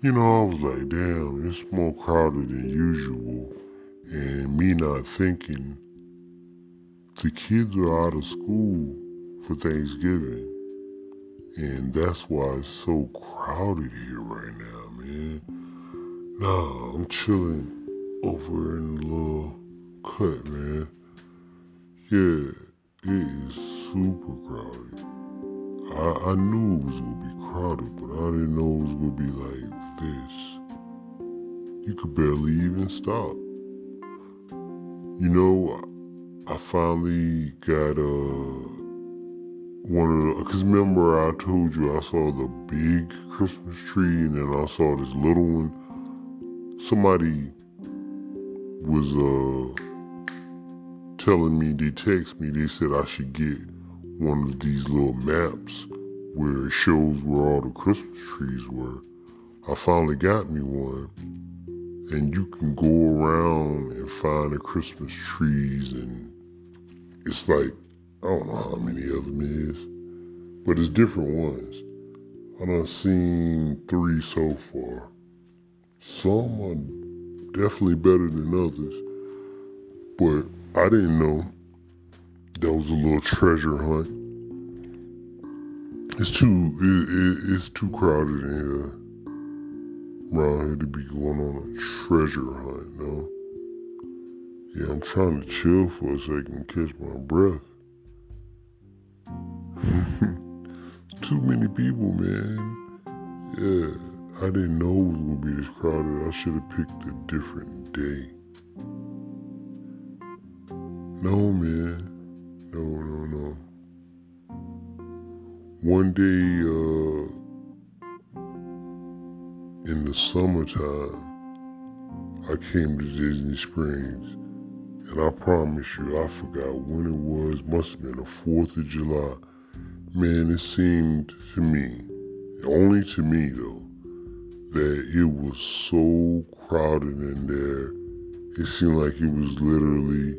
you know, I was like, damn, it's more crowded than usual. And me not thinking the kids are out of school for Thanksgiving. And that's why it's so crowded here right now, man. Nah, I'm chilling over in the little cut, man. Yeah, it is super crowded. I, I knew it was gonna be crowded, but I didn't know it was gonna be like this. You could barely even stop. You know, I finally got uh one of the, cause remember I told you I saw the big Christmas tree and then I saw this little one. Somebody was uh telling me, they text me, they said I should get one of these little maps where it shows where all the Christmas trees were. I finally got me one and you can go around and find the Christmas trees and it's like I don't know how many of them is, but it's different ones. I have seen three so far. Some are definitely better than others, but I didn't know that was a little treasure hunt. It's too it, it, it's too crowded in here around here to be going on a treasure hunt, no. Yeah, I'm trying to chill for a second catch my breath. Too many people, man. Yeah, I didn't know it was gonna be this crowded. I should have picked a different day. No, man. No, no, no. One day, uh, in the summertime, I came to Disney Springs and I promise you, I forgot when it was. Must have been the 4th of July. Man, it seemed to me, only to me though, that it was so crowded in there. It seemed like it was literally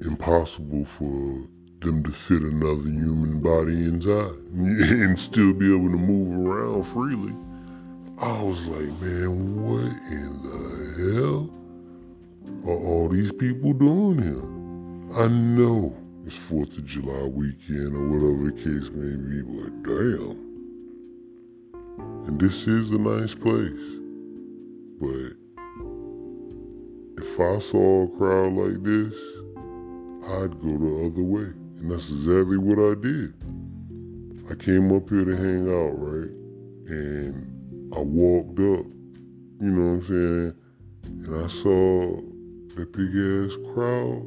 impossible for them to fit another human body inside and still be able to move around freely. I was like, man, what in the hell? are all these people doing here? I know it's 4th of July weekend or whatever the case may be, but damn. And this is a nice place. But if I saw a crowd like this, I'd go the other way. And that's exactly what I did. I came up here to hang out, right? And I walked up, you know what I'm saying? And I saw that big ass crowd?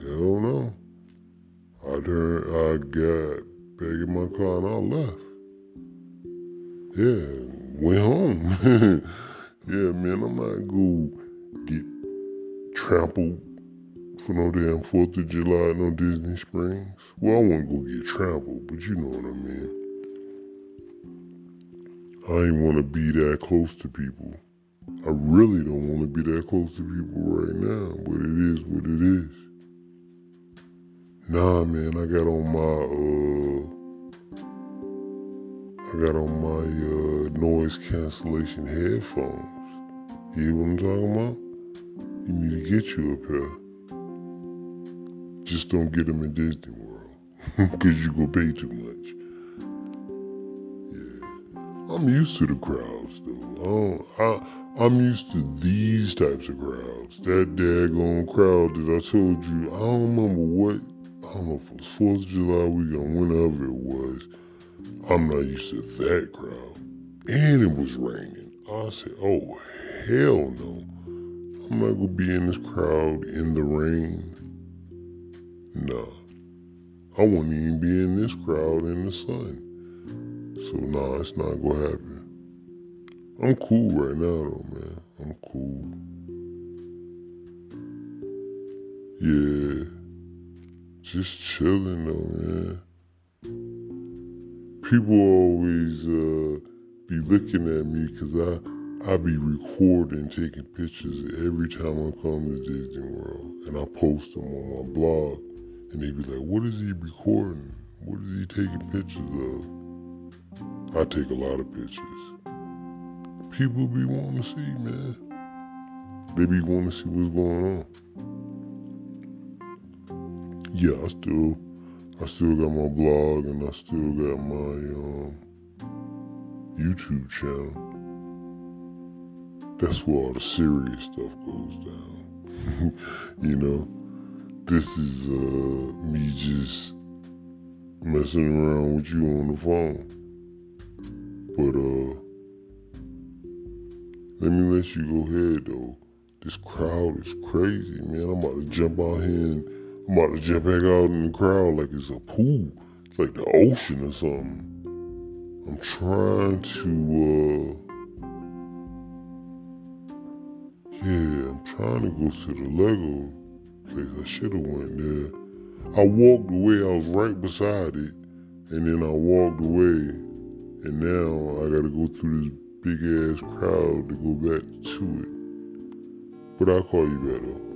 Hell no. I turned, I got back in my car and I left. Yeah, went home. yeah, man, I'm not gonna get trampled for no damn 4th of July no Disney Springs. Well, I won't go get trampled, but you know what I mean. I ain't want to be that close to people. I really don't want to be that close to people right now, but it is what it is. Nah, man, I got on my uh, I got on my uh, noise cancellation headphones. You hear what I'm talking about? You need to get you a pair. Just don't get them in Disney World, cause you go pay too much. I'm used to the crowds though. I, I I'm used to these types of crowds. That daggone crowd that I told you, I don't remember what, I don't know if it was 4th of July weekend, whenever it was. I'm not used to that crowd. And it was raining. I said, oh, hell no. I'm not to be in this crowd in the rain. Nah. I won't even be in this crowd in the sun. So, nah, it's not to happen. I'm cool right now, though, man. I'm cool. Yeah. Just chilling, though, man. People always uh, be looking at me because I, I be recording, taking pictures every time I come to Disney World. And I post them on my blog. And they be like, what is he recording? What is he taking pictures of? I take a lot of pictures. People be wanting to see, man. They be wanting to see what's going on. Yeah, I still, I still got my blog and I still got my um, YouTube channel. That's where all the serious stuff goes down. you know, this is uh, me just messing around with you on the phone. But uh, let me let you go ahead though. This crowd is crazy, man. I'm about to jump out here and I'm about to jump back out in the crowd like it's a pool. It's like the ocean or something. I'm trying to uh Yeah, I'm trying to go to the Lego place. I should have went there. I walked away, I was right beside it, and then I walked away, and now gotta go through this big ass crowd to go back to it. But I'll call you back though.